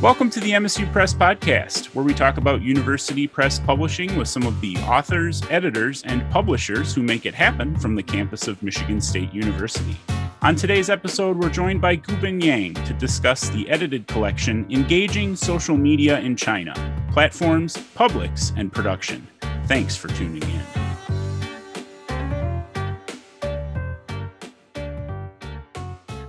Welcome to the MSU Press Podcast, where we talk about university press publishing with some of the authors, editors, and publishers who make it happen from the campus of Michigan State University. On today's episode, we're joined by Guobin Yang to discuss the edited collection Engaging Social Media in China Platforms, Publics, and Production. Thanks for tuning in.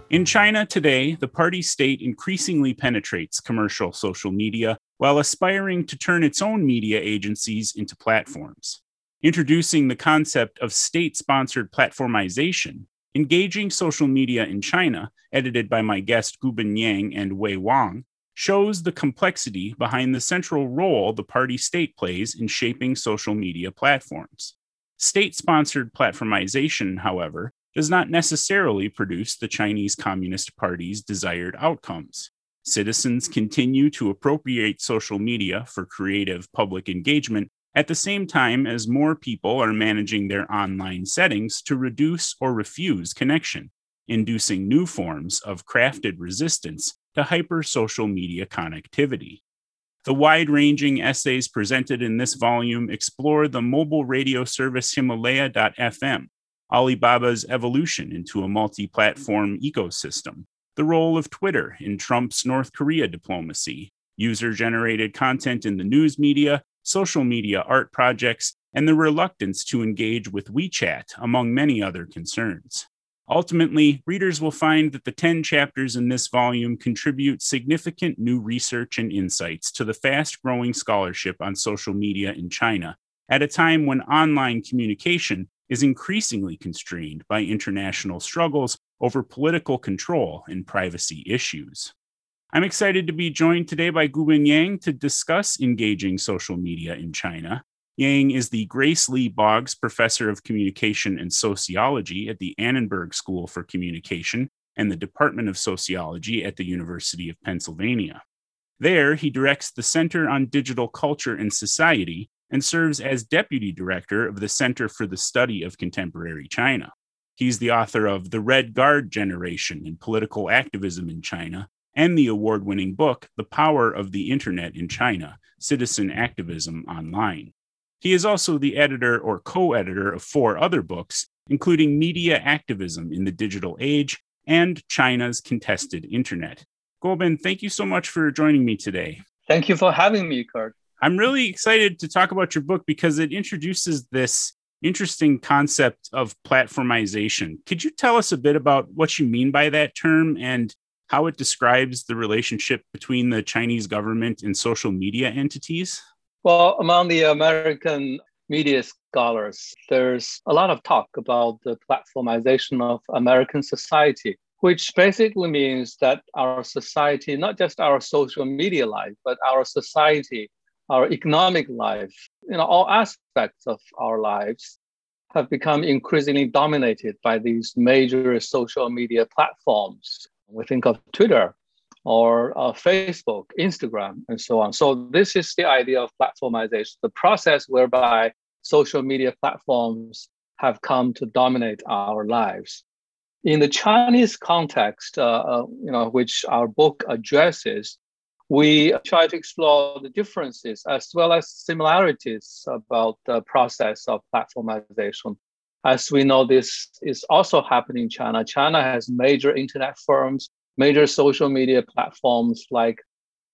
In China today, the party state increasingly penetrates commercial social media while aspiring to turn its own media agencies into platforms. Introducing the concept of state sponsored platformization, Engaging Social Media in China, edited by my guest Guobin Yang and Wei Wang, shows the complexity behind the central role the party state plays in shaping social media platforms. State sponsored platformization, however, does not necessarily produce the Chinese Communist Party's desired outcomes. Citizens continue to appropriate social media for creative public engagement at the same time as more people are managing their online settings to reduce or refuse connection, inducing new forms of crafted resistance to hyper social media connectivity. The wide ranging essays presented in this volume explore the mobile radio service Himalaya.fm, Alibaba's evolution into a multi platform ecosystem, the role of Twitter in Trump's North Korea diplomacy, user generated content in the news media, social media art projects, and the reluctance to engage with WeChat, among many other concerns. Ultimately, readers will find that the 10 chapters in this volume contribute significant new research and insights to the fast growing scholarship on social media in China at a time when online communication is increasingly constrained by international struggles over political control and privacy issues. I'm excited to be joined today by Guobin Yang to discuss engaging social media in China. Yang is the Grace Lee Boggs Professor of Communication and Sociology at the Annenberg School for Communication and the Department of Sociology at the University of Pennsylvania. There, he directs the Center on Digital Culture and Society, and serves as deputy director of the Center for the Study of Contemporary China. He's the author of The Red Guard Generation and Political Activism in China and the award winning book, The Power of the Internet in China Citizen Activism Online. He is also the editor or co editor of four other books, including Media Activism in the Digital Age and China's Contested Internet. Guobin, thank you so much for joining me today. Thank you for having me, Kurt. I'm really excited to talk about your book because it introduces this interesting concept of platformization. Could you tell us a bit about what you mean by that term and how it describes the relationship between the Chinese government and social media entities? Well, among the American media scholars, there's a lot of talk about the platformization of American society, which basically means that our society, not just our social media life, but our society our economic life, you know, all aspects of our lives have become increasingly dominated by these major social media platforms. We think of Twitter or uh, Facebook, Instagram, and so on. So this is the idea of platformization, the process whereby social media platforms have come to dominate our lives. In the Chinese context, uh, uh, you know, which our book addresses, we try to explore the differences as well as similarities about the process of platformization. As we know, this is also happening in China. China has major internet firms, major social media platforms like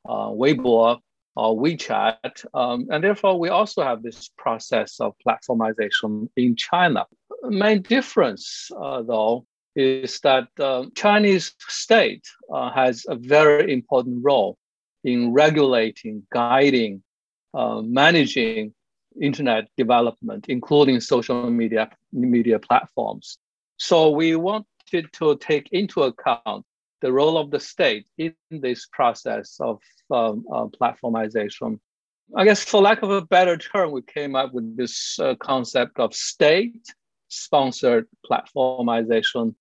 uh, Weibo or WeChat. Um, and therefore, we also have this process of platformization in China. The main difference, uh, though, is that uh, Chinese state uh, has a very important role in regulating, guiding, uh, managing internet development, including social media media platforms. So we wanted to take into account the role of the state in this process of um, uh, platformization. I guess, for lack of a better term, we came up with this uh, concept of state-sponsored platformization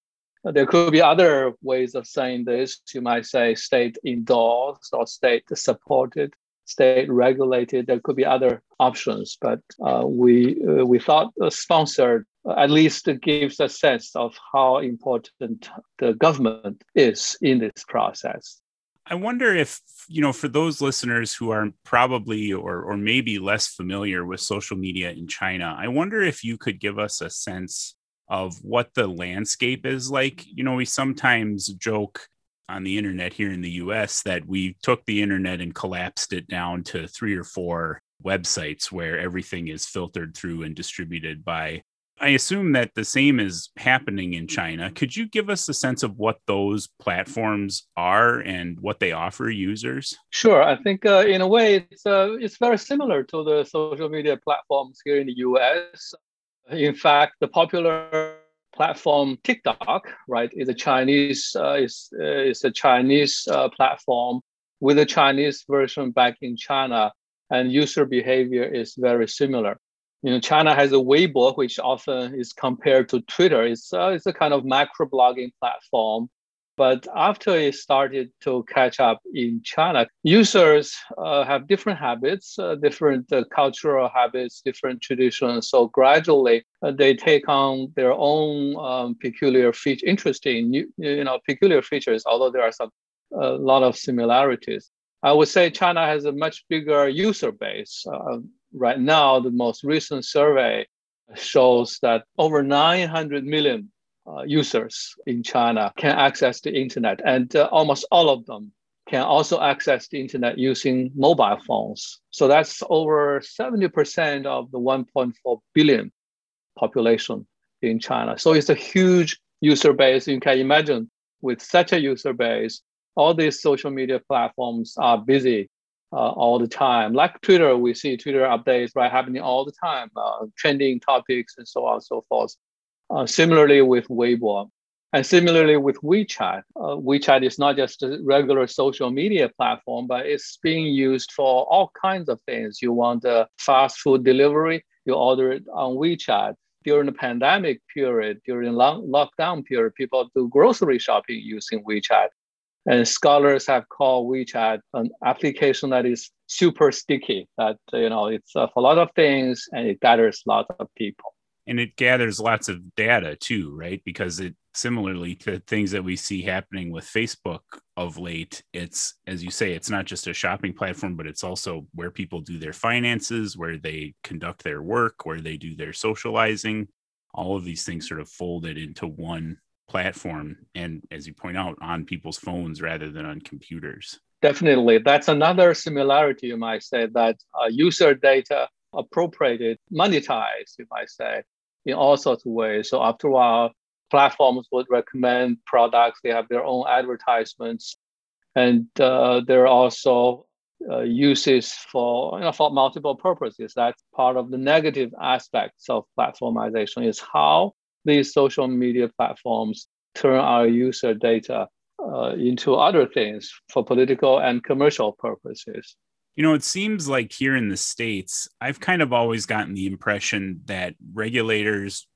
there could be other ways of saying this. You might say state endorsed or state supported, state regulated. There could be other options, but uh, we uh, we thought sponsored at least gives a sense of how important the government is in this process. I wonder if, you know, for those listeners who are probably or, or maybe less familiar with social media in China, I wonder if you could give us a sense of what the landscape is like. You know, we sometimes joke on the internet here in the US that we took the internet and collapsed it down to three or four websites where everything is filtered through and distributed by I assume that the same is happening in China. Could you give us a sense of what those platforms are and what they offer users? Sure. I think uh, in a way it's uh, it's very similar to the social media platforms here in the US. In fact, the popular platform TikTok, right, is a Chinese uh, is uh, is a Chinese uh, platform with a Chinese version back in China, and user behavior is very similar. You know, China has a Weibo, which often is compared to Twitter. It's uh, it's a kind of macro blogging platform but after it started to catch up in China, users uh, have different habits, uh, different uh, cultural habits, different traditions. So gradually, uh, they take on their own um, peculiar feature, interesting, you know, peculiar features. Although there are some a lot of similarities. I would say China has a much bigger user base. Uh, right now, the most recent survey shows that over 900 million uh, users in China can access the internet, and uh, almost all of them can also access the internet using mobile phones. So that's over 70% of the 1.4 billion population in China. So it's a huge user base. You can imagine with such a user base, all these social media platforms are busy uh, all the time. Like Twitter, we see Twitter updates right happening all the time, uh, trending topics and so on and so forth. Uh, similarly with Weibo, and similarly with WeChat. Uh, WeChat is not just a regular social media platform, but it's being used for all kinds of things. You want a fast food delivery, you order it on WeChat. During the pandemic period, during long lockdown period, people do grocery shopping using WeChat. And scholars have called WeChat an application that is super sticky, that you know it's uh, for a lot of things and it gathers lots of people and it gathers lots of data too right? Because it similarly to things that we see happening with facebook of late it's as you say it's not just a shopping platform but it's also where people do their finances where they conduct their work where they do their socializing. All of these things sort of folded into one platform and as you point out on people's phones rather than on computers. Definitely. That's another similarity you might say that uh, user data appropriated monetized you might say in all sorts of ways. So after a while, platforms would recommend products. They have their own advertisements, and uh, there are also uh, uses for you know, for multiple purposes. That's part of the negative aspects of platformization is how these social media platforms turn our user data uh, into other things for political and commercial purposes. You know, it seems like here in the States, I've kind of always gotten the impression that regulators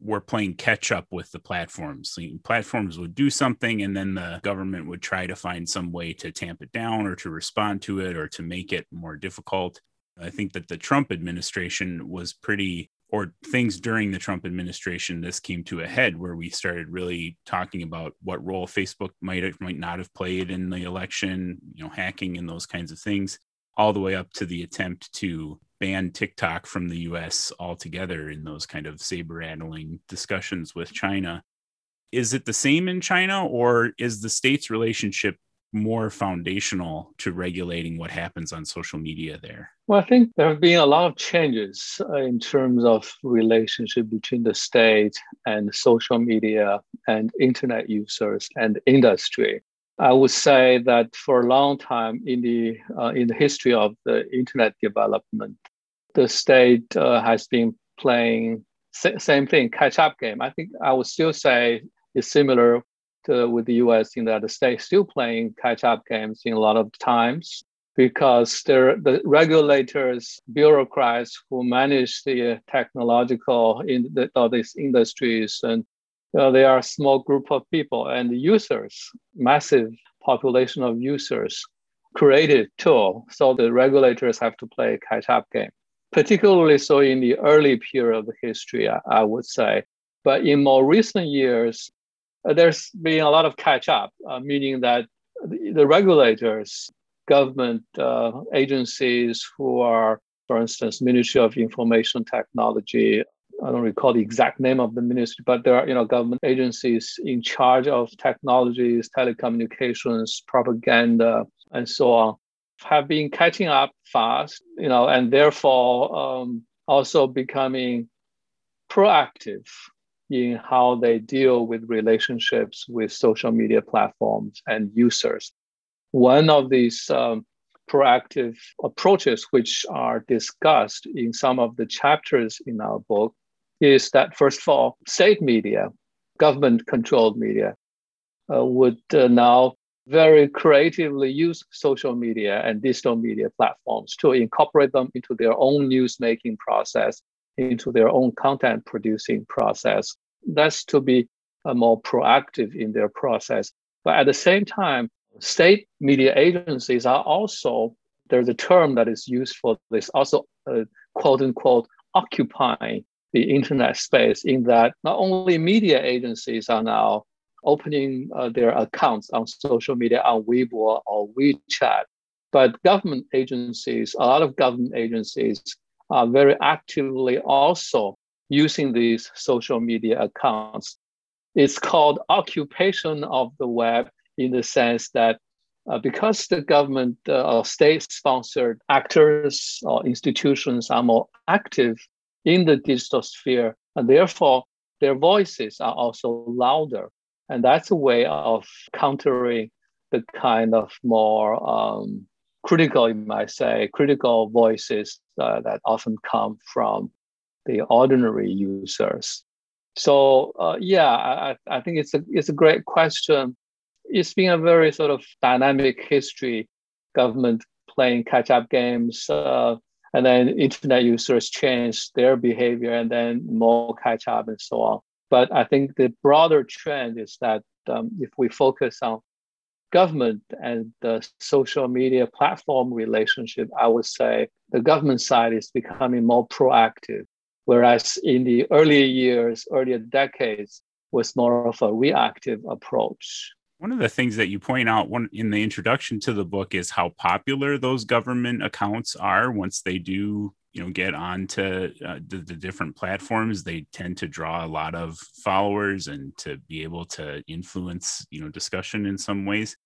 were playing catch up with the platforms. platforms would do something, and then the government would try to find some way to tamp it down or to respond to it or to make it more difficult. I think that the Trump administration was pretty, or things during the Trump administration, this came to a head where we started really talking about what role Facebook might might not have played in the election, you know, hacking and those kinds of things all the way up to the attempt to ban TikTok from the US altogether in those kind of saber rattling discussions with China. Is it the same in China, or is the state's relationship more foundational to regulating what happens on social media there? Well, I think there have been a lot of changes uh, in terms of relationship between the state and social media and internet users and industry. I would say that for a long time in the uh, in the history of the internet development, the state uh, has been playing sa- same thing catch up game. I think I would still say it's similar to, with the U.S. in that the state still playing catch up games in a lot of times because they're the regulators, bureaucrats who manage the technological in the, all these industries and uh, they are a small group of people and users, massive population of users created tool. So the regulators have to play catch up game, particularly so in the early period of history, I, I would say. But in more recent years, uh, there's been a lot of catch up, uh, meaning that the, the regulators, government uh, agencies who are, for instance, Ministry of Information Technology. I don't recall the exact name of the ministry, but there are you know government agencies in charge of technologies, telecommunications, propaganda, and so on, have been catching up fast, you know, and therefore um, also becoming proactive in how they deal with relationships with social media platforms and users. One of these um, proactive approaches, which are discussed in some of the chapters in our book, is that first of all, state media, government controlled media, uh, would uh, now very creatively use social media and digital media platforms to incorporate them into their own news making process, into their own content producing process. That's to be uh, more proactive in their process. But at the same time, state media agencies are also, there's a term that is used for this, also uh, quote unquote, occupying the internet space in that not only media agencies are now opening uh, their accounts on social media on Weibo or WeChat. But government agencies, a lot of government agencies are very actively also using these social media accounts. It's called occupation of the web in the sense that uh, because the government uh, or state-sponsored actors or institutions are more active in the digital sphere, and therefore their voices are also louder. And that's a way of countering the kind of more um, critical, you might say, critical voices uh, that often come from the ordinary users. So uh, yeah, I, I think it's a it's a great question. It's been a very sort of dynamic history. Government playing catch-up games, uh, and then internet users change their behavior, and then more catch-up and so on. But I think the broader trend is that um, if we focus on government and the social media platform relationship, I would say the government side is becoming more proactive, whereas in the earlier years, earlier decades, was more of a reactive approach. One of the things that you point out one in the introduction to the book is how popular those government accounts are once they do you know get onto uh, the, the different platforms they tend to draw a lot of followers and to be able to influence you know discussion in some ways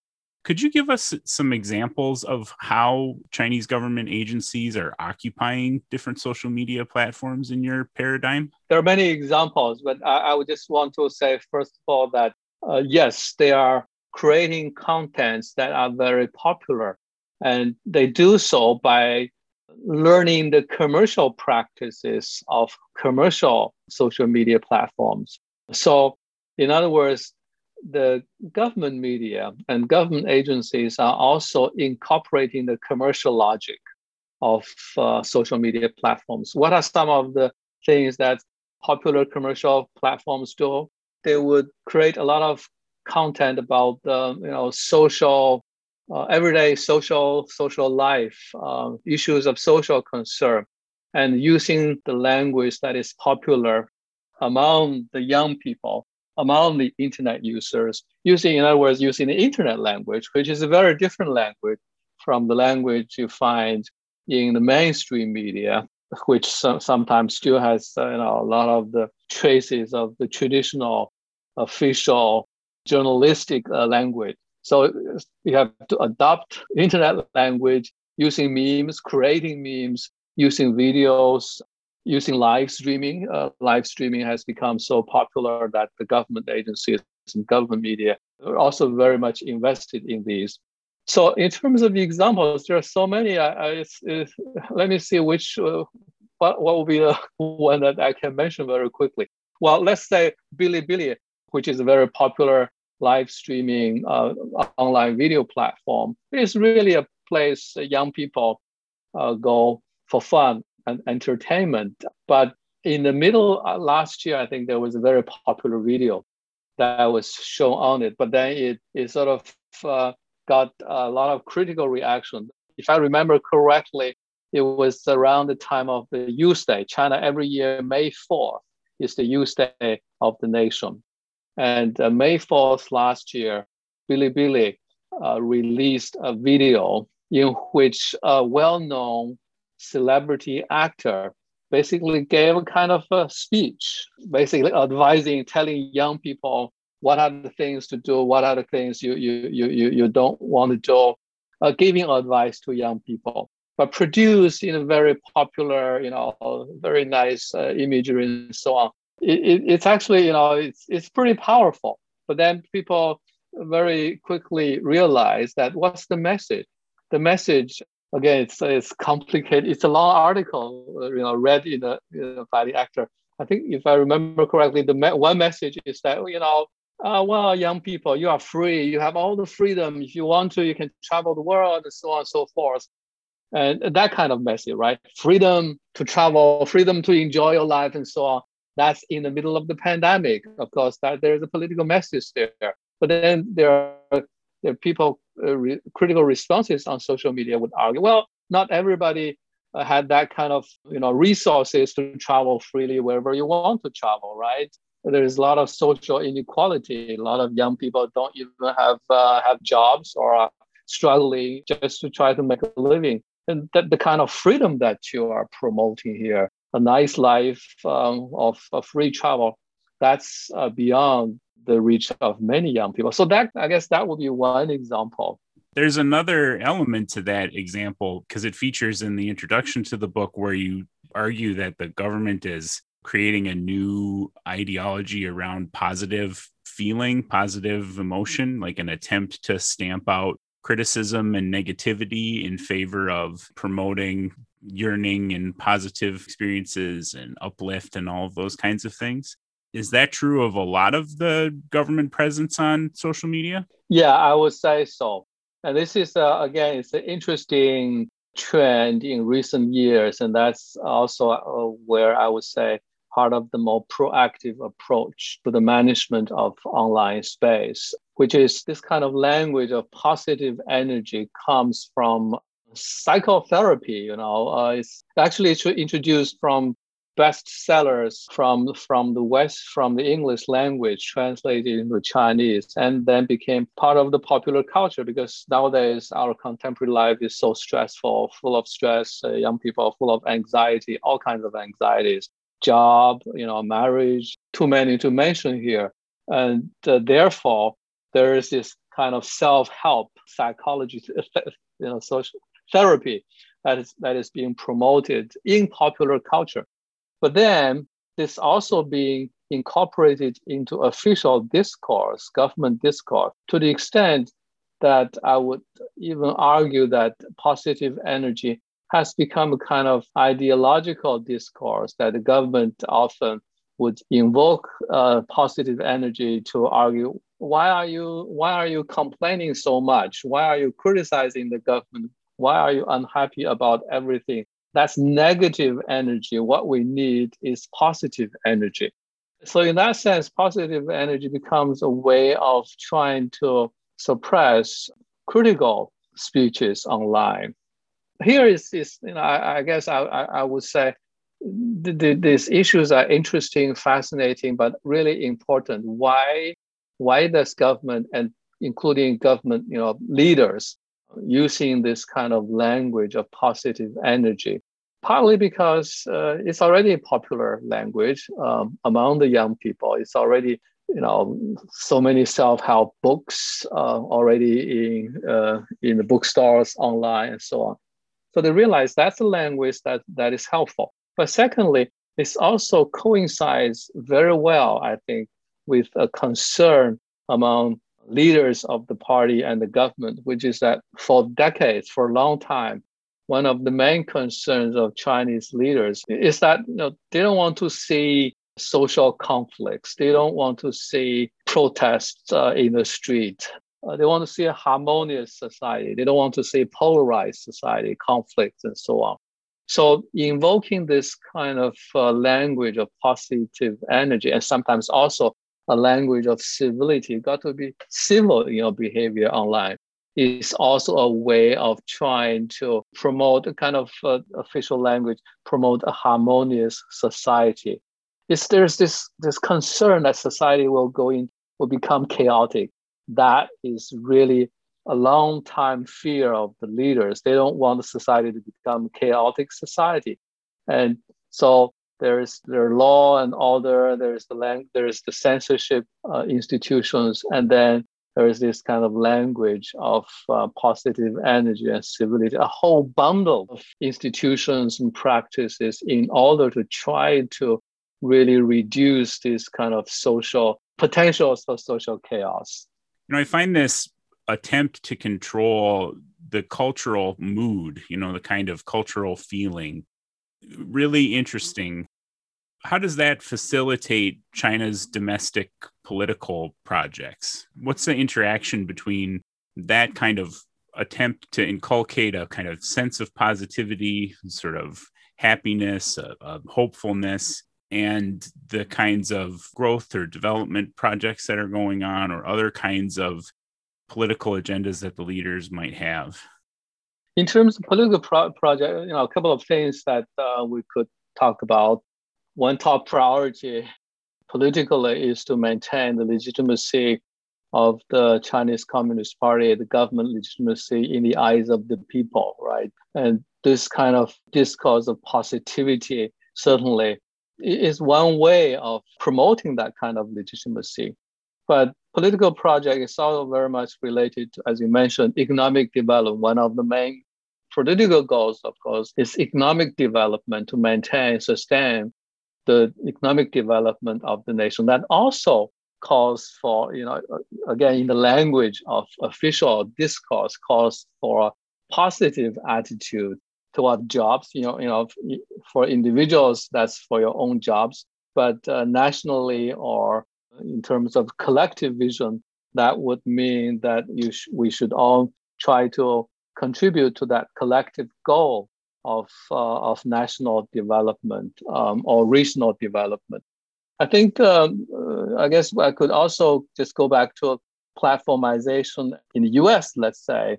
could you give us some examples of how Chinese government agencies are occupying different social media platforms in your paradigm? There are many examples, but I, I would just want to say, first of all, that uh, yes, they are creating contents that are very popular. And they do so by learning the commercial practices of commercial social media platforms. So, in other words, the government media and government agencies are also incorporating the commercial logic of uh, social media platforms. What are some of the things that popular commercial platforms do? They would create a lot of content about uh, you know social uh, everyday social social life, uh, issues of social concern, and using the language that is popular among the young people, among the internet users, using, in other words, using the internet language, which is a very different language from the language you find in the mainstream media, which so, sometimes still has uh, you know, a lot of the traces of the traditional official journalistic uh, language. So you have to adopt internet language using memes, creating memes, using videos, using live streaming. Uh, live streaming has become so popular that the government agencies and government media are also very much invested in these. So in terms of the examples, there are so many. I, I it's, it's, let me see which uh, what, what will be the one that I can mention very quickly. Well, let's say Bilibili, which is a very popular live streaming uh, online video platform. It's really a place young people uh, go for fun and entertainment. But in the middle uh, last year, I think there was a very popular video that was shown on it, but then it, it sort of uh, got a lot of critical reaction. If I remember correctly, it was around the time of the Youth Day. China every year, May 4th, is the Youth Day of the nation. And uh, May 4th last year, Bilibili uh, released a video in which a well-known celebrity actor basically gave a kind of a speech, basically advising, telling young people what are the things to do, what are the things you you you you, you don't want to do, uh, giving advice to young people, but produced in a very popular, you know, very nice uh, imagery and so on. It, it, it's actually, you know, it's it's pretty powerful. But then people very quickly realize that what's the message? The message again, it's it's complicated. It's a long article, uh, you know, read in you know, by the actor. I think if I remember correctly, the me- one message is that you know, uh, well, young people, you are free. You have all the freedom. If you want to, you can travel the world and so on and so forth. And that kind of message, right? Freedom to travel, freedom to enjoy your life, and so on. That's in the middle of the pandemic. Of course, that there's a political message there. But then there are, there are people uh, re- critical responses on social media would argue, well, not everybody uh, had that kind of you know resources to travel freely wherever you want to travel, right? There's a lot of social inequality. A lot of young people don't even have uh, have jobs or are struggling just to try to make a living. And that the kind of freedom that you are promoting here, a nice life um, of, of free travel, that's uh, beyond the reach of many young people. So that I guess that would be one example. There's another element to that example because it features in the introduction to the book where you argue that the government is creating a new ideology around positive feeling, positive emotion, like an attempt to stamp out criticism and negativity in favor of promoting yearning and positive experiences and uplift and all of those kinds of things. Is that true of a lot of the government presence on social media? Yeah, I would say so. And this is, uh, again, it's an interesting trend in recent years. And that's also uh, where I would say part of the more proactive approach to the management of online space, which is this kind of language of positive energy comes from psychotherapy. You know, uh, it's actually introduced from bestsellers from from the West, from the English language, translated into Chinese, and then became part of the popular culture because nowadays our contemporary life is so stressful, full of stress. Uh, young people are full of anxiety, all kinds of anxieties, job, you know, marriage, too many to mention here, and uh, therefore there is this kind of self-help psychology, you know, social therapy that is that is being promoted in popular culture. But then this also being incorporated into official discourse, government discourse, to the extent that I would even argue that positive energy has become a kind of ideological discourse that the government often would invoke uh, positive energy to argue why are you why are you complaining so much why are you criticizing the government why are you unhappy about everything that's negative energy. What we need is positive energy. So, in that sense, positive energy becomes a way of trying to suppress critical speeches online. Here is, is you know, I, I guess I, I, would say the, the, these issues are interesting, fascinating, but really important. Why, why does government and including government, you know, leaders using this kind of language of positive energy, partly because uh, it's already a popular language um, among the young people. It's already, you know, so many self-help books uh, already in uh, in the bookstores, online, and so on. So they realize that's a language that that is helpful. But secondly, it also coincides very well, I think, with a concern among leaders of the party and the government, which is that for decades, for a long time, one of the main concerns of Chinese leaders is that you know, they don't want to see social conflicts. They don't want to see protests uh, in the street. Uh, they want to see a harmonious society. They don't want to see polarized society, conflicts, and so on. So, invoking this kind of uh, language of positive energy and sometimes also a language of civility. You got to be civil in your behavior online. Is also a way of trying to promote a kind of uh, official language, promote a harmonious society. Is there's this this concern that society will go in will become chaotic. That is really a long time fear of the leaders. They don't want the society to become chaotic society. And so there's their law and order, there's the lang- there's the censorship uh, institutions, and then there is this kind of language of uh, positive energy and civility, a whole bundle of institutions and practices in order to try to really reduce this kind of social potentials for social chaos. You know, I find this attempt to control the cultural mood, you know, the kind of cultural feeling really interesting. How does that facilitate China's domestic political projects? What's the interaction between that kind of attempt to inculcate a kind of sense of positivity, sort of happiness, a, a hopefulness, and the kinds of growth or development projects that are going on, or other kinds of political agendas that the leaders might have? In terms of political pro- project, you know, a couple of things that uh, we could talk about. One top priority politically is to maintain the legitimacy of the Chinese Communist Party, the government legitimacy in the eyes of the people, right? And this kind of discourse of positivity certainly is one way of promoting that kind of legitimacy. But political project is also very much related to, as you mentioned, economic development. One of the main political goals, of course, is economic development to maintain, sustain the economic development of the nation. That also calls for, you know, again, in the language of official discourse, calls for a positive attitude toward jobs. You know, you know, for individuals, that's for your own jobs, but uh, nationally or in terms of collective vision, that would mean that you sh- we should all try to contribute to that collective goal of, uh, of national development um, or regional development. I think, um, uh, I guess I could also just go back to platformization in the US, let's say,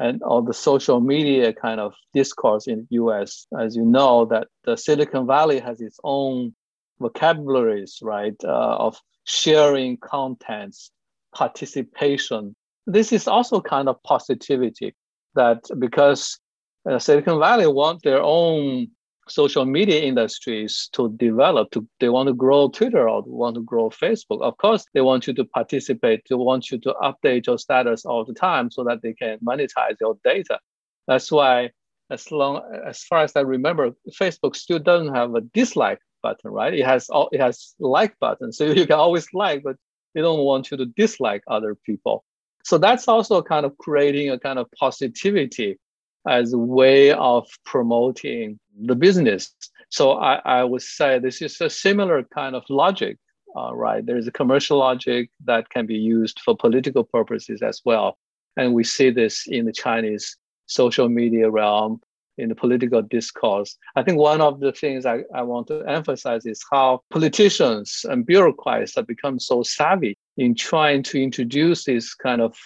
and all the social media kind of discourse in the US. As you know, that the Silicon Valley has its own vocabularies, right, uh, of sharing contents, participation. This is also kind of positivity that because uh, Silicon Valley want their own social media industries to develop, to, they want to grow Twitter or want to grow Facebook. Of course, they want you to participate, they want you to update your status all the time so that they can monetize your data. That's why, as long as far as I remember, Facebook still doesn't have a dislike button, right? It has all it has like button, so you can always like, but they don't want you to dislike other people. So that's also kind of creating a kind of positivity as a way of promoting the business. So I, I would say this is a similar kind of logic, uh, right? There's a commercial logic that can be used for political purposes as well. And we see this in the Chinese social media realm in the political discourse. I think one of the things I, I want to emphasize is how politicians and bureaucrats have become so savvy in trying to introduce this kind of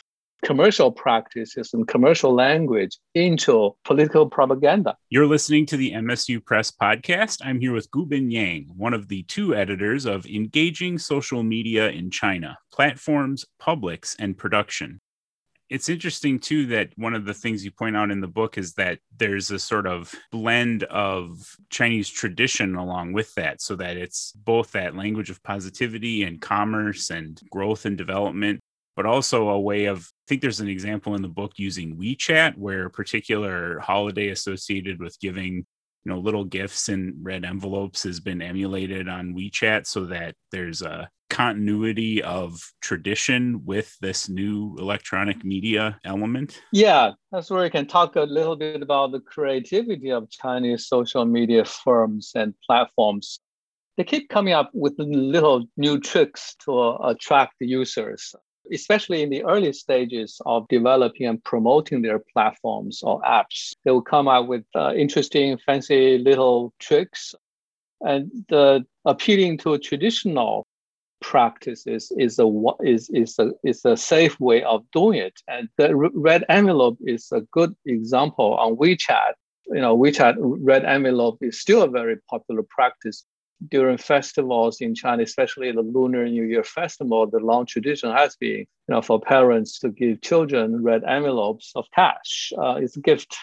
commercial practices and commercial language into political propaganda. You're listening to the MSU Press podcast. I'm here with Guobin Yang, one of the two editors of Engaging Social Media in China Platforms, Publics, and Production it's interesting too that one of the things you point out in the book is that there's a sort of blend of Chinese tradition along with that, so that it's both that language of positivity and commerce and growth and development, but also a way of I think there's an example in the book using WeChat where a particular holiday associated with giving you know little gifts in red envelopes has been emulated on WeChat so that there's a continuity of tradition with this new electronic media element? Yeah, that's where we can talk a little bit about the creativity of Chinese social media firms and platforms. They keep coming up with little new tricks to attract the users, especially in the early stages of developing and promoting their platforms or apps. They will come up with uh, interesting, fancy little tricks and the appealing to traditional practices is a is is a is a safe way of doing it. And the red envelope is a good example on WeChat. You know, WeChat red envelope is still a very popular practice. During festivals in China, especially the Lunar New Year festival, the long tradition has been, you know, for parents to give children red envelopes of cash. Uh, it's a gift,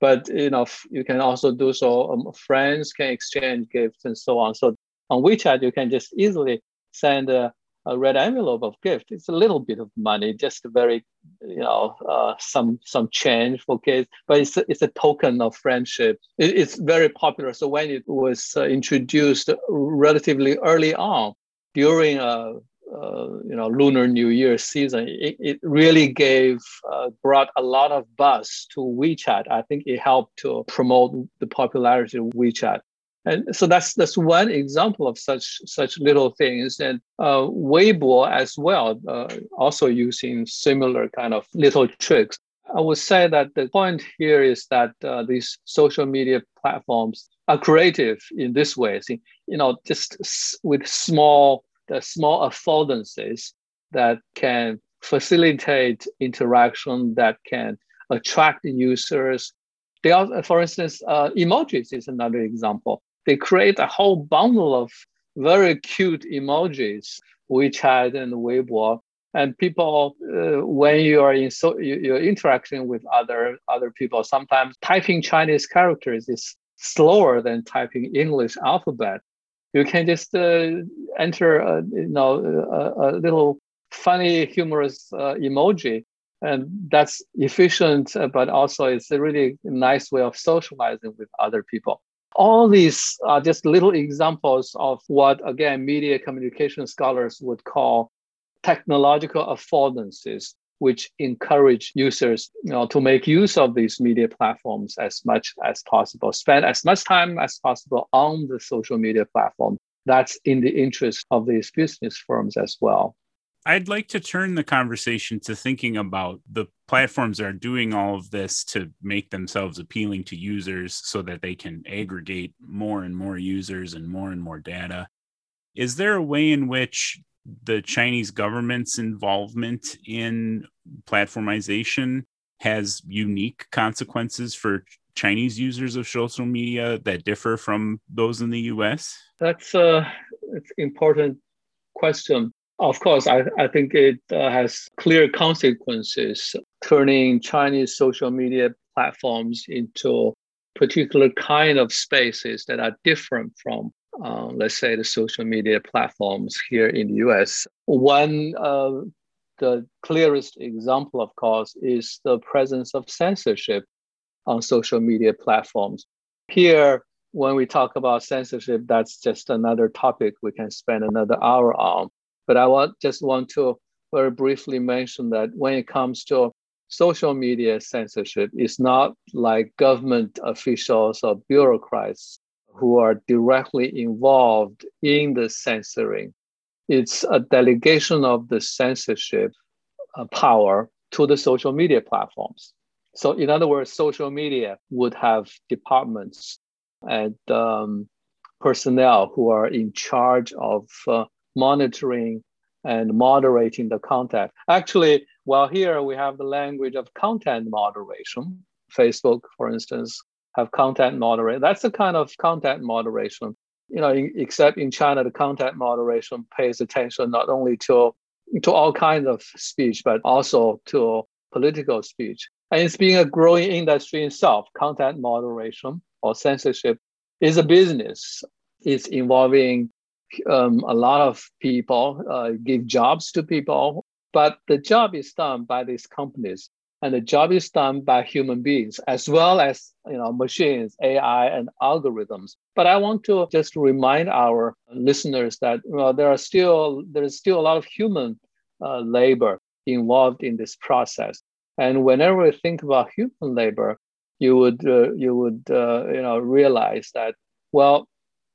but you know, you can also do so. Um, friends can exchange gifts and so on. So on WeChat, you can just easily send a a red envelope of gift. It's a little bit of money, just a very, you know, uh, some some change for kids, but it's a, it's a token of friendship. It, it's very popular. So when it was uh, introduced relatively early on, during a uh, uh, you know Lunar New Year season, it, it really gave uh, brought a lot of buzz to WeChat. I think it helped to promote the popularity of WeChat. And so that's that's one example of such such little things. And uh, Weibo as well, uh, also using similar kind of little tricks. I would say that the point here is that uh, these social media platforms are creative in this way. You know, just with small the small affordances that can facilitate interaction, that can attract users. They are, for instance, uh, emojis is another example they create a whole bundle of very cute emojis, WeChat and Weibo. And people, uh, when you are in so you're interacting with other other people, sometimes typing Chinese characters is slower than typing English alphabet. You can just uh, enter, a, you know, a, a little funny, humorous uh, emoji, and that's efficient, but also it's a really nice way of socializing with other people. All these are just little examples of what, again, media communication scholars would call technological affordances, which encourage users you know, to make use of these media platforms as much as possible, spend as much time as possible on the social media platform. That's in the interest of these business firms as well. I'd like to turn the conversation to thinking about the platforms are doing all of this to make themselves appealing to users so that they can aggregate more and more users and more and more data. Is there a way in which the Chinese government's involvement in platformization has unique consequences for Chinese users of social media that differ from those in the US? That's a it's important question. Of course, I, I think it uh, has clear consequences, turning Chinese social media platforms into particular kind of spaces that are different from, uh, let's say, the social media platforms here in the US. One of the clearest example, of course, is the presence of censorship on social media platforms. Here, when we talk about censorship, that's just another topic we can spend another hour on. But I want, just want to very briefly mention that when it comes to social media censorship, it's not like government officials or bureaucrats who are directly involved in the censoring. It's a delegation of the censorship uh, power to the social media platforms. So, in other words, social media would have departments and um, personnel who are in charge of uh, monitoring and moderating the content. Actually, while here we have the language of content moderation. Facebook, for instance, have content moderation. That's the kind of content moderation. You know, except in China, the content moderation pays attention not only to to all kinds of speech, but also to political speech. And it's being a growing industry itself. Content moderation or censorship is a business. It's involving um, a lot of people uh, give jobs to people, but the job is done by these companies, and the job is done by human beings as well as you know machines, AI, and algorithms. But I want to just remind our listeners that well, there are still there is still a lot of human uh, labor involved in this process, and whenever we think about human labor, you would uh, you would uh, you know realize that well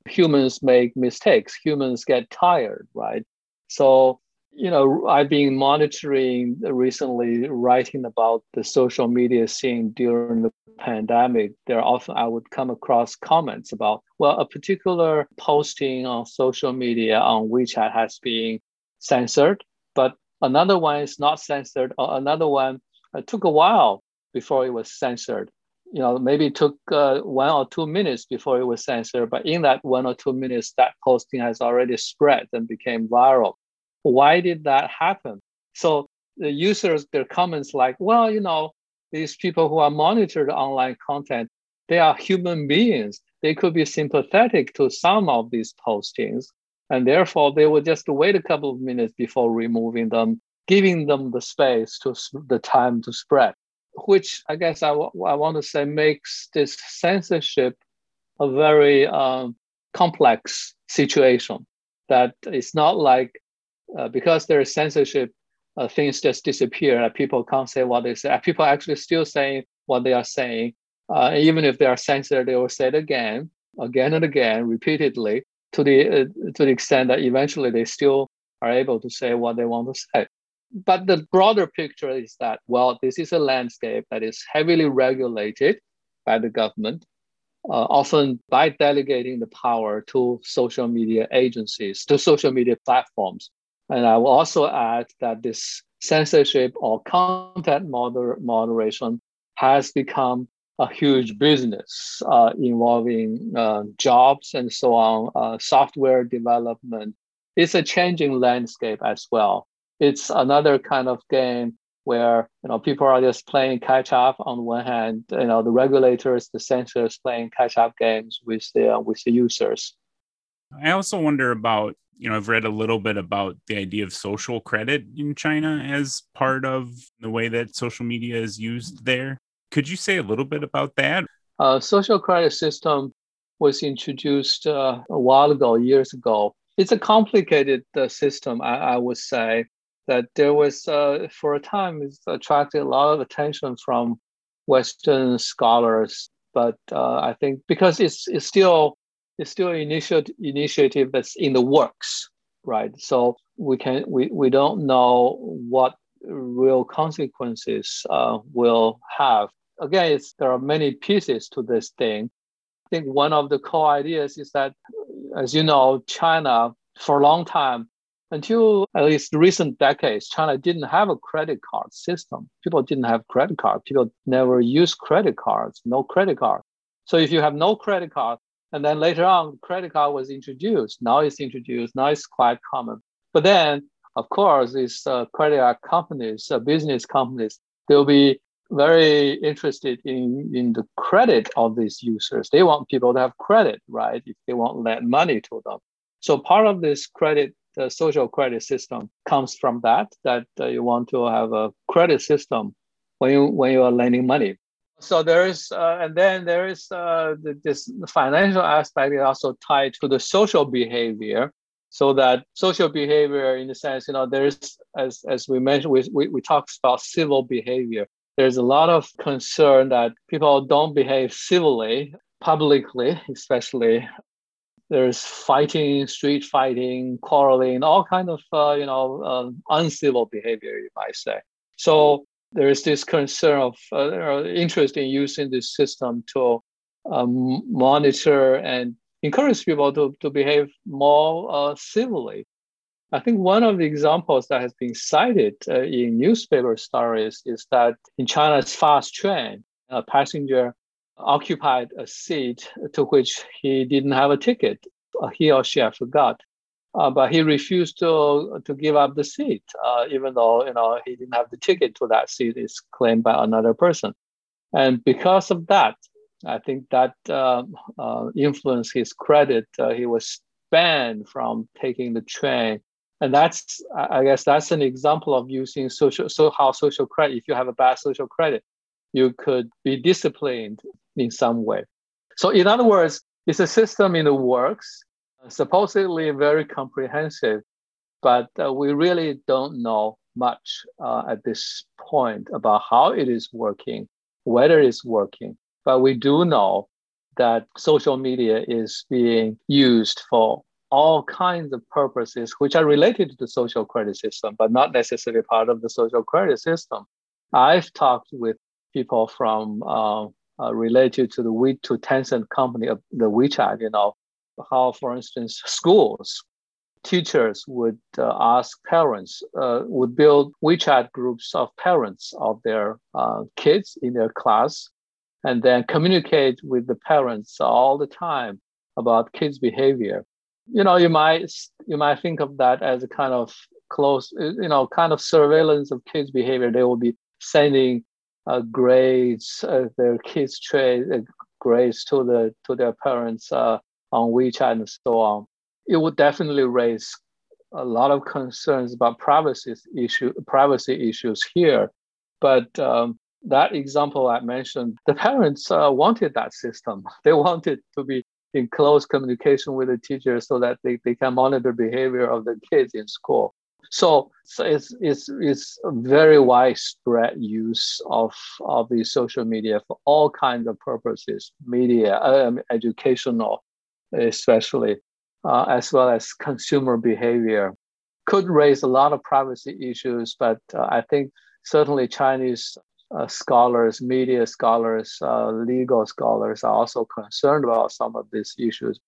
humans make mistakes, humans get tired, right? So, you know, I've been monitoring recently, writing about the social media scene during the pandemic. There often I would come across comments about, well, a particular posting on social media on WeChat has been censored, but another one is not censored, or another one uh, took a while before it was censored. You know, maybe took uh, one or two minutes before it was censored, but in that one or two minutes, that posting has already spread and became viral. Why did that happen? So the users, their comments like, well, you know, these people who are monitored online content, they are human beings. They could be sympathetic to some of these postings. And therefore, they would just wait a couple of minutes before removing them, giving them the space to the time to spread which I guess I, w- I want to say makes this censorship a very um, complex situation. That it's not like uh, because there is censorship, uh, things just disappear. Uh, people can't say what they say. People actually still saying what they are saying. Uh, even if they are censored, they will say it again, again and again, repeatedly, to the uh, to the extent that eventually they still are able to say what they want to say but the broader picture is that, well, this is a landscape that is heavily regulated by the government, uh, often by delegating the power to social media agencies, to social media platforms. And I will also add that this censorship or content moder- moderation has become a huge business uh, involving uh, jobs and so on, uh, software development. It's a changing landscape as well it's another kind of game where you know people are just playing catch up on one hand you know the regulators the censors playing catch up games with the uh, with the users. I also wonder about you know i've read a little bit about the idea of social credit in china as part of the way that social media is used there. Could you say a little bit about that? Uh, social credit system was introduced uh, a while ago years ago. It's a complicated uh, system I, I would say that there was, uh, for a time, it attracted a lot of attention from Western scholars. But uh, I think because it's, it's still it's still an initiative initiative that's in the works, right? So we can we, we don't know what real consequences uh, will have. Again, there are many pieces to this thing. I think one of the core ideas is that, as you know, China for a long time until at least recent decades, China didn't have a credit card system. People didn't have credit cards. People never used credit cards, no credit card. So if you have no credit card, and then later on, credit card was introduced. Now it's introduced. Now it's quite common. But then, of course, these uh, credit card companies, uh, business companies, they'll be very interested in, in the credit of these users. They want people to have credit, right? If they want to lend money to them. So part of this credit the social credit system comes from that, that uh, you want to have a credit system when you, when you are lending money. So there is, uh, and then there is uh, this financial aspect is also tied to the social behavior. So that social behavior, in the sense, you know, there's as as we mentioned, we we, we talked about civil behavior. There's a lot of concern that people don't behave civilly publicly, especially there's fighting, street fighting, quarreling, all kind of uh, you know um, uncivil behavior, you might say. So there is this concern of uh, interest in using this system to um, monitor and encourage people to, to behave more uh, civilly. I think one of the examples that has been cited uh, in newspaper stories is that in China's fast train, a passenger occupied a seat to which he didn't have a ticket. Uh, he or she, I forgot. Uh, but he refused to to give up the seat, uh, even though you know he didn't have the ticket to that seat. It's claimed by another person, and because of that, I think that uh, uh influenced his credit. Uh, he was banned from taking the train, and that's I guess that's an example of using social so how social credit. If you have a bad social credit, you could be disciplined in some way. So, in other words, it's a system in the works, supposedly very comprehensive, but uh, we really don't know much uh, at this point about how it is working, whether it's working. But we do know that social media is being used for all kinds of purposes which are related to the social credit system, but not necessarily part of the social credit system. I've talked with people from uh, uh, related to the We to Tencent company, of the WeChat, you know, how, for instance, schools, teachers would uh, ask parents, uh, would build WeChat groups of parents of their uh, kids in their class. and then communicate with the parents all the time about kids' behavior. You know, you might you might think of that as a kind of close, you know, kind of surveillance of kids' behavior. They will be sending uh, grades, uh, their kids' trade uh, grades to the to their parents uh, on WeChat and so on. It would definitely raise a lot of concerns about privacy issue privacy issues here. But um, that example I mentioned, the parents uh, wanted that system. They wanted to be in close communication with the teacher so that they, they can monitor behavior of the kids in school. So, so it's, it's, it's a very widespread use of, of the social media for all kinds of purposes, media, um, educational, especially, uh, as well as consumer behavior. Could raise a lot of privacy issues, but uh, I think certainly Chinese uh, scholars, media scholars, uh, legal scholars are also concerned about some of these issues.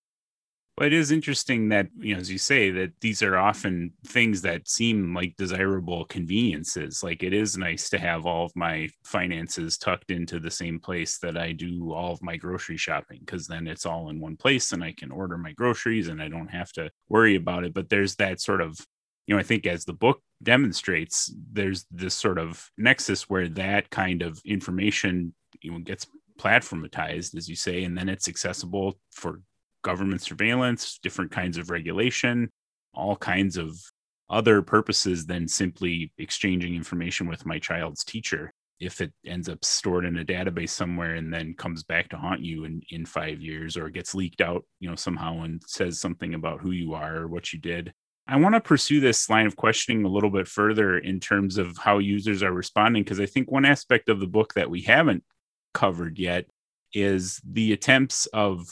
It is interesting that, you know, as you say, that these are often things that seem like desirable conveniences. Like it is nice to have all of my finances tucked into the same place that I do all of my grocery shopping, because then it's all in one place and I can order my groceries and I don't have to worry about it. But there's that sort of you know, I think as the book demonstrates, there's this sort of nexus where that kind of information you know, gets platformatized, as you say, and then it's accessible for government surveillance, different kinds of regulation, all kinds of other purposes than simply exchanging information with my child's teacher. If it ends up stored in a database somewhere and then comes back to haunt you in, in five years or gets leaked out, you know, somehow and says something about who you are or what you did, I want to pursue this line of questioning a little bit further in terms of how users are responding, because I think one aspect of the book that we haven't covered yet is the attempts of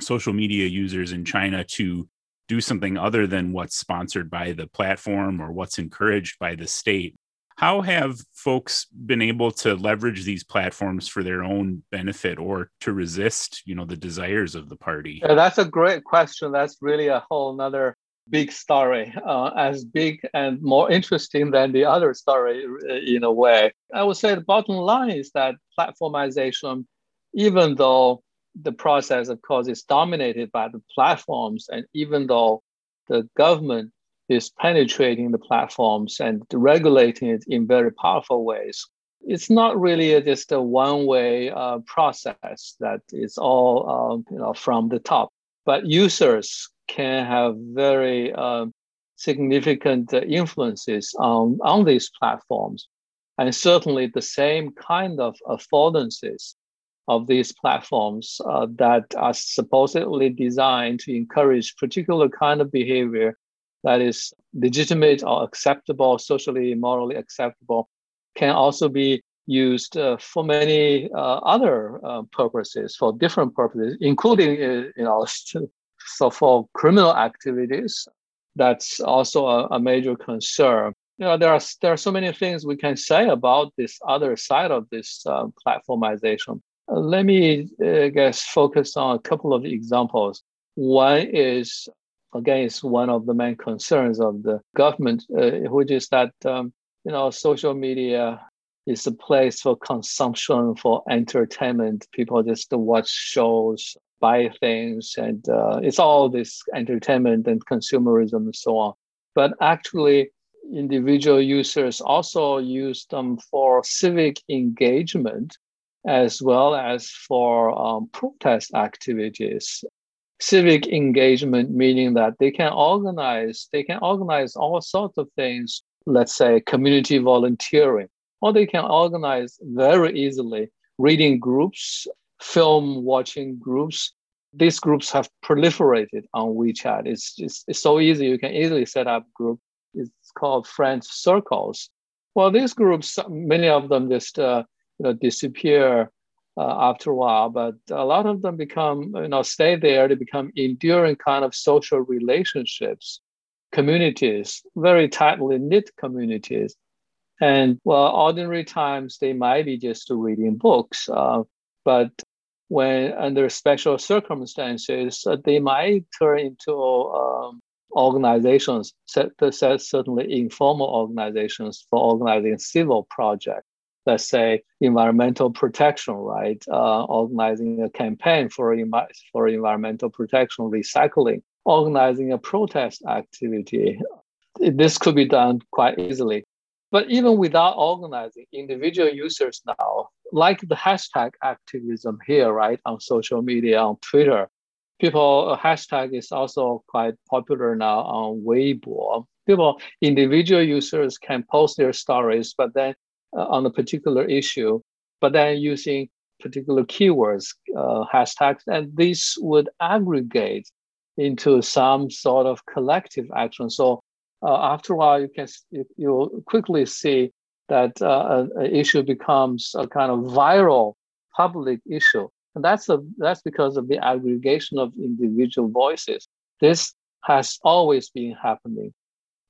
social media users in China to do something other than what's sponsored by the platform or what's encouraged by the state. How have folks been able to leverage these platforms for their own benefit or to resist, you know, the desires of the party? Yeah, that's a great question. That's really a whole nother big story, uh, as big and more interesting than the other story uh, in a way. I would say the bottom line is that platformization, even though the process, of course, is dominated by the platforms, and even though the government is penetrating the platforms and regulating it in very powerful ways, it's not really just a one-way uh, process that is all um, you know from the top. But users can have very uh, significant influences on, on these platforms. And certainly the same kind of affordances of these platforms uh, that are supposedly designed to encourage particular kind of behavior that is legitimate or acceptable, socially, morally acceptable, can also be used uh, for many uh, other uh, purposes, for different purposes, including uh, you know So for criminal activities, that's also a, a major concern. You know, there are there are so many things we can say about this other side of this uh, platformization. Let me, uh, I guess, focus on a couple of examples. One is, again, it's one of the main concerns of the government, uh, which is that um, you know social media is a place for consumption, for entertainment. People just watch shows, buy things, and uh, it's all this entertainment and consumerism and so on. But actually, individual users also use them for civic engagement as well as for um, protest activities. Civic engagement meaning that they can organize, they can organize all sorts of things, let's say community volunteering, or they can organize very easily reading groups film watching groups. These groups have proliferated on WeChat. It's, just, it's so easy. You can easily set up group. It's called friends circles. Well, these groups, many of them just uh, you know, disappear uh, after a while, but a lot of them become, you know, stay there. They become enduring kind of social relationships, communities, very tightly knit communities. And well, ordinary times they might be just reading books, uh, but when under special circumstances, uh, they might turn into um, organizations, certainly informal organizations for organizing civil projects. Let's say, environmental protection, right? Uh, organizing a campaign for, for environmental protection, recycling, organizing a protest activity. This could be done quite easily. But even without organizing, individual users now, like the hashtag activism here, right, on social media, on Twitter, people, hashtag is also quite popular now on Weibo. People, individual users can post their stories, but then uh, on a particular issue, but then using particular keywords, uh, hashtags, and these would aggregate into some sort of collective action. So uh, after a while, you can you, you quickly see that uh, an issue becomes a kind of viral public issue, and that's a that's because of the aggregation of individual voices. This has always been happening,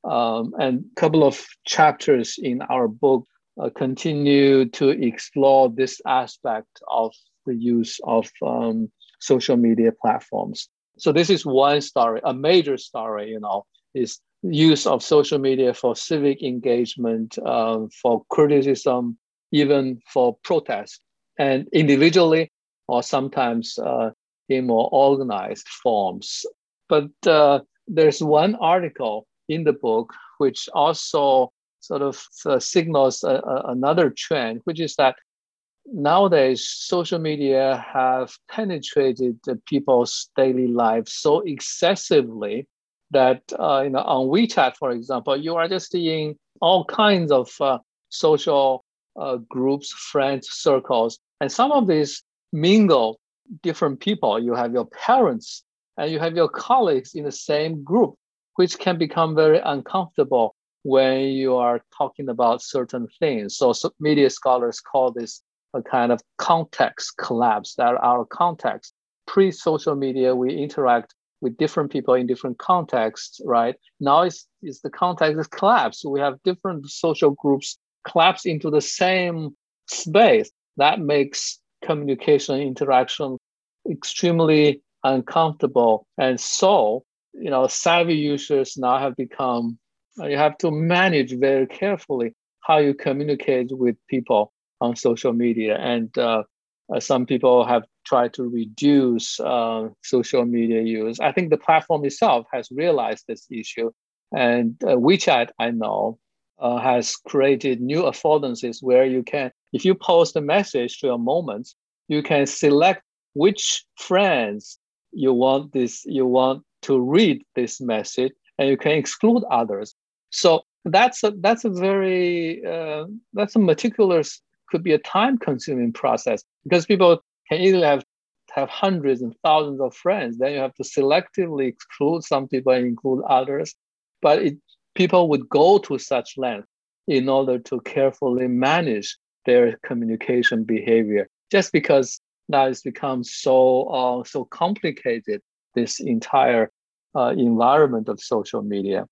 um, and a couple of chapters in our book uh, continue to explore this aspect of the use of um, social media platforms. So this is one story, a major story, you know, is use of social media for civic engagement, uh, for criticism, even for protest, and individually or sometimes uh, in more organized forms. But uh, there's one article in the book which also sort of uh, signals a, a, another trend, which is that nowadays social media have penetrated people's daily lives so excessively that uh, you know on WeChat, for example, you are just seeing all kinds of uh, social uh, groups, friends, circles, and some of these mingle different people. You have your parents and you have your colleagues in the same group, which can become very uncomfortable when you are talking about certain things. So, so media scholars call this a kind of context collapse. That our context pre-social media, we interact with different people in different contexts, right? Now it's, it's the context is collapsed. We have different social groups collapse into the same space. That makes communication interaction extremely uncomfortable. And so, you know, savvy users now have become, you have to manage very carefully how you communicate with people on social media. And uh, uh, some people have tried to reduce uh, social media use. I think the platform itself has realized this issue. And uh, WeChat, I know, uh, has created new affordances where you can, if you post a message to a moment, you can select which friends you want this, you want to read this message, and you can exclude others. So that's a that's a very uh, that's a meticulous could be a time consuming process because people can easily have have hundreds and thousands of friends. Then you have to selectively exclude some people and include others. But it, people would go to such length in order to carefully manage their communication behavior. Just because now it's become so uh, so complicated, this entire uh, environment of social media.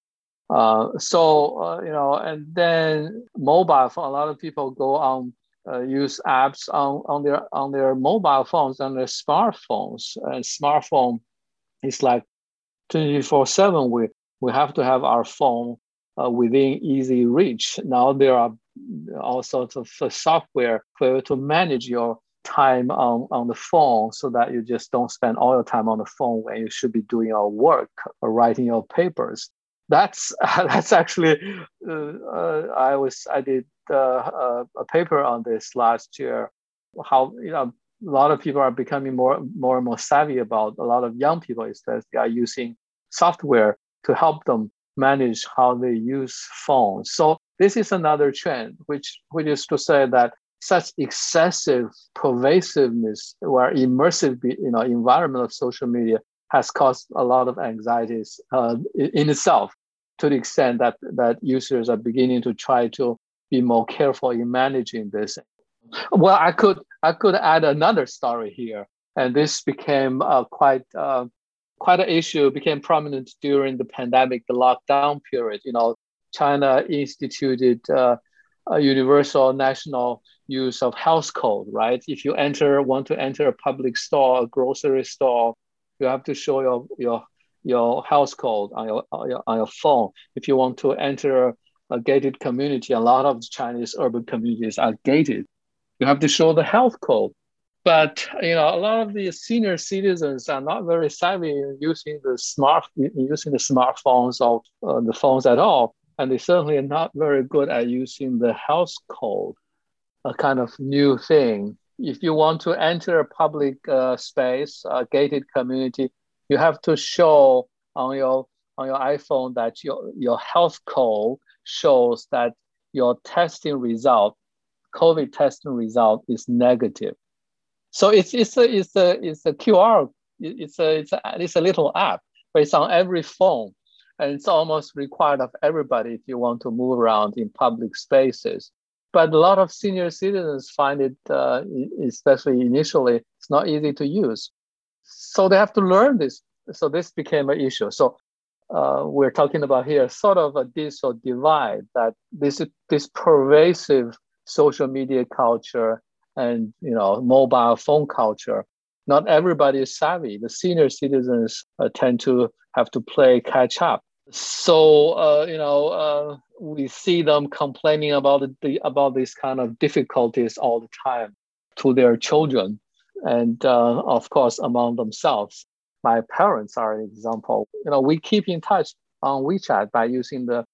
Uh, so uh, you know, and then mobile for a lot of people go on uh, use apps on, on their on their mobile phones on their smartphones. And smartphone is like 24/7. We we have to have our phone uh, within easy reach. Now there are all sorts of uh, software for you to manage your time on, on the phone so that you just don't spend all your time on the phone when you should be doing your work or writing your papers that's that's actually uh, uh, I was I did uh, a paper on this last year. How you know a lot of people are becoming more more and more savvy about a lot of young people is that they are using software to help them manage how they use phones. So this is another trend, which which is to say that such excessive pervasiveness or immersive you know environment of social media has caused a lot of anxieties uh, in itself to the extent that that users are beginning to try to be more careful in managing this. Well, I could I could add another story here, and this became uh, quite uh, quite an issue. Became prominent during the pandemic, the lockdown period. You know, China instituted uh, a universal national use of health code. Right, if you enter want to enter a public store, a grocery store, you have to show your your your health code on your, on your, on your phone. If you want to enter a gated community. A lot of Chinese urban communities are gated. You have to show the health code. But you know, a lot of the senior citizens are not very savvy in using the smart using the smartphones or uh, the phones at all, and they certainly are not very good at using the health code, a kind of new thing. If you want to enter a public uh, space, a gated community, you have to show on your on your iPhone that your your health code shows that your testing result, COVID testing result is negative. So it's it's a it's a it's a QR. It's a it's a it's a little app, but it's on every phone, and it's almost required of everybody if you want to move around in public spaces. But a lot of senior citizens find it, uh, especially initially, it's not easy to use. So they have to learn this. So this became an issue. So uh, we're talking about here sort of a digital divide that this this pervasive social media culture and you know mobile phone culture not everybody is savvy the senior citizens uh, tend to have to play catch up so uh, you know uh, we see them complaining about the about these kind of difficulties all the time to their children and uh, of course among themselves my parents are an example. You know we keep in touch on wechat by using the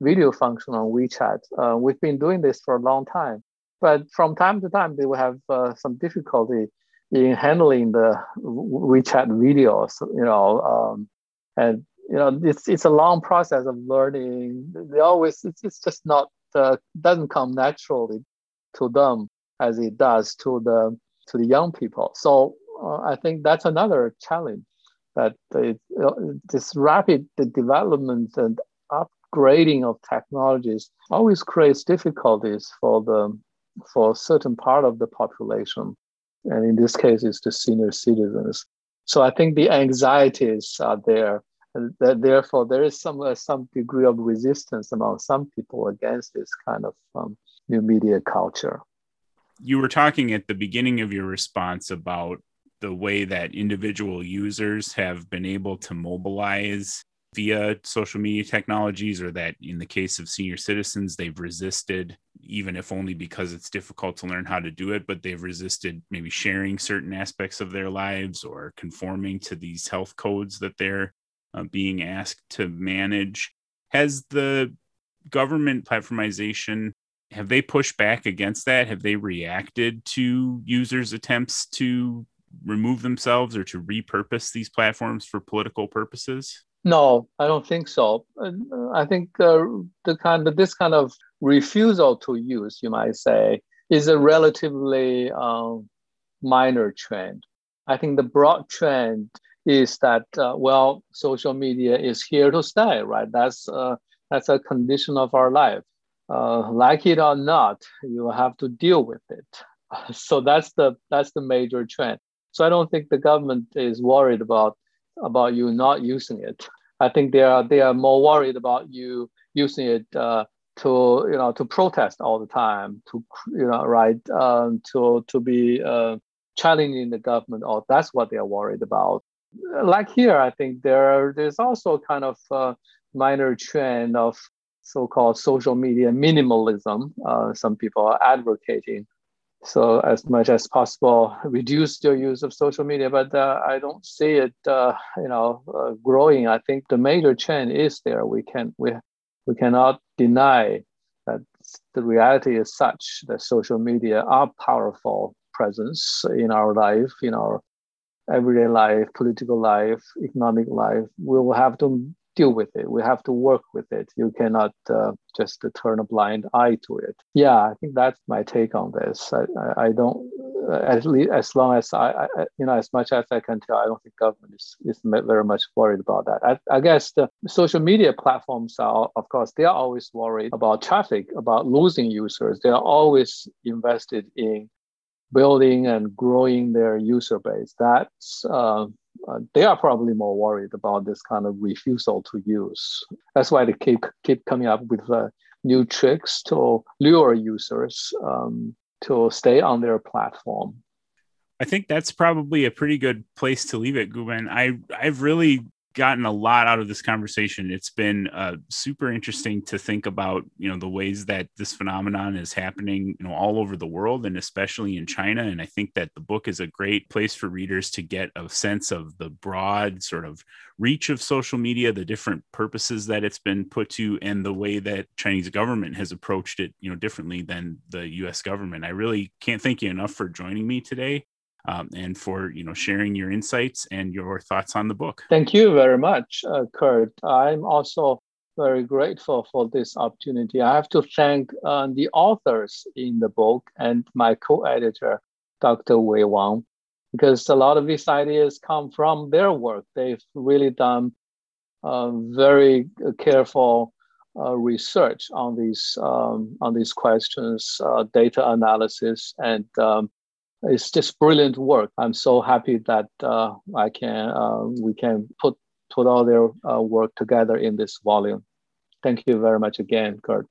video function on wechat. Uh, we've been doing this for a long time. But from time to time, they will have uh, some difficulty in handling the WeChat videos, you know, um, and you know it's it's a long process of learning. They always it's, it's just not uh, doesn't come naturally to them as it does to the to the young people. So uh, I think that's another challenge that it, this rapid development and upgrading of technologies always creates difficulties for the for a certain part of the population. And in this case, it's the senior citizens. So I think the anxieties are there. And that therefore, there is some, uh, some degree of resistance among some people against this kind of um, new media culture. You were talking at the beginning of your response about the way that individual users have been able to mobilize via social media technologies, or that in the case of senior citizens, they've resisted even if only because it's difficult to learn how to do it, but they've resisted maybe sharing certain aspects of their lives or conforming to these health codes that they're uh, being asked to manage. Has the government platformization have they pushed back against that? Have they reacted to users' attempts to remove themselves or to repurpose these platforms for political purposes? No, I don't think so. Uh, I think uh, the kind of this kind of refusal to use, you might say, is a relatively um, minor trend. I think the broad trend is that uh, well, social media is here to stay, right? That's uh, that's a condition of our life. Uh, like it or not, you have to deal with it. So that's the that's the major trend. So I don't think the government is worried about about you not using it. I think they are they are more worried about you using it uh, to you know to protest all the time, to you know right um, to to be uh, challenging the government. Or that's what they are worried about. Like here, I think there there's also a kind of a minor trend of so-called social media minimalism. Uh, some people are advocating. So as much as possible reduce your use of social media but uh, i don't see it uh, you know uh, growing. I think the major trend is there. We can we we cannot deny that the reality is such that social media are powerful presence in our life in our everyday life political life economic life. We will have to deal with it. We have to work with it. You cannot uh, just turn a blind eye to it. Yeah, I think that's my take on this. I, I, I don't, uh, at least as long as I, I, you know, as much as I can tell, I don't think government is, is very much worried about that. I, I guess the social media platforms are, of course, they are always worried about traffic, about losing users. They are always invested in building and growing their user base. That's uh, uh, they are probably more worried about this kind of refusal to use. That's why they keep keep coming up with uh, new tricks to lure users um, to stay on their platform. I think that's probably a pretty good place to leave it, Guobin. I I've really gotten a lot out of this conversation. It's been uh, super interesting to think about, you know, the ways that this phenomenon is happening, you know, all over the world and especially in China. And I think that the book is a great place for readers to get a sense of the broad sort of reach of social media, the different purposes that it's been put to, and the way that Chinese government has approached it, you know, differently than the U.S. government. I really can't thank you enough for joining me today um, and for you know sharing your insights and your thoughts on the book. Thank you very much, uh, Kurt. I'm also very grateful for this opportunity. I have to thank uh, the authors in the book and my co-editor, Dr. Wei Wang, because a lot of these ideas come from their work. They've really done uh, very careful uh, research on these um, on these questions, uh, data analysis, and um, it's just brilliant work. I'm so happy that uh, I can uh, we can put put all their uh, work together in this volume. Thank you very much again, Kurt.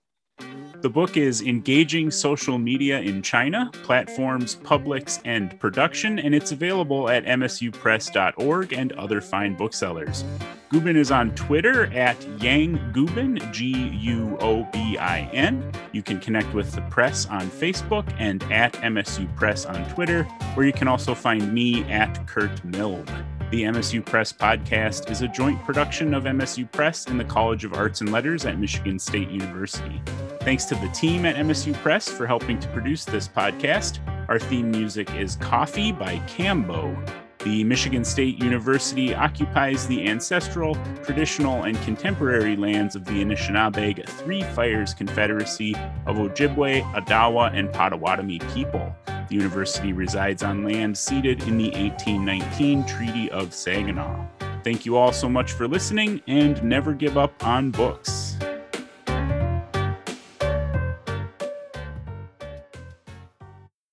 The book is Engaging Social Media in China Platforms, Publics, and Production, and it's available at msupress.org and other fine booksellers. Guobin is on Twitter at Yang Guobin, G U O B I N. You can connect with the press on Facebook and at MSU Press on Twitter, where you can also find me at Kurt Milne. The MSU Press podcast is a joint production of MSU Press and the College of Arts and Letters at Michigan State University. Thanks to the team at MSU Press for helping to produce this podcast. Our theme music is Coffee by Cambo. The Michigan State University occupies the ancestral, traditional, and contemporary lands of the Anishinaabe Three Fires Confederacy of Ojibwe, Odawa, and Potawatomi people. The university resides on land ceded in the 1819 Treaty of Saginaw. Thank you all so much for listening, and never give up on books.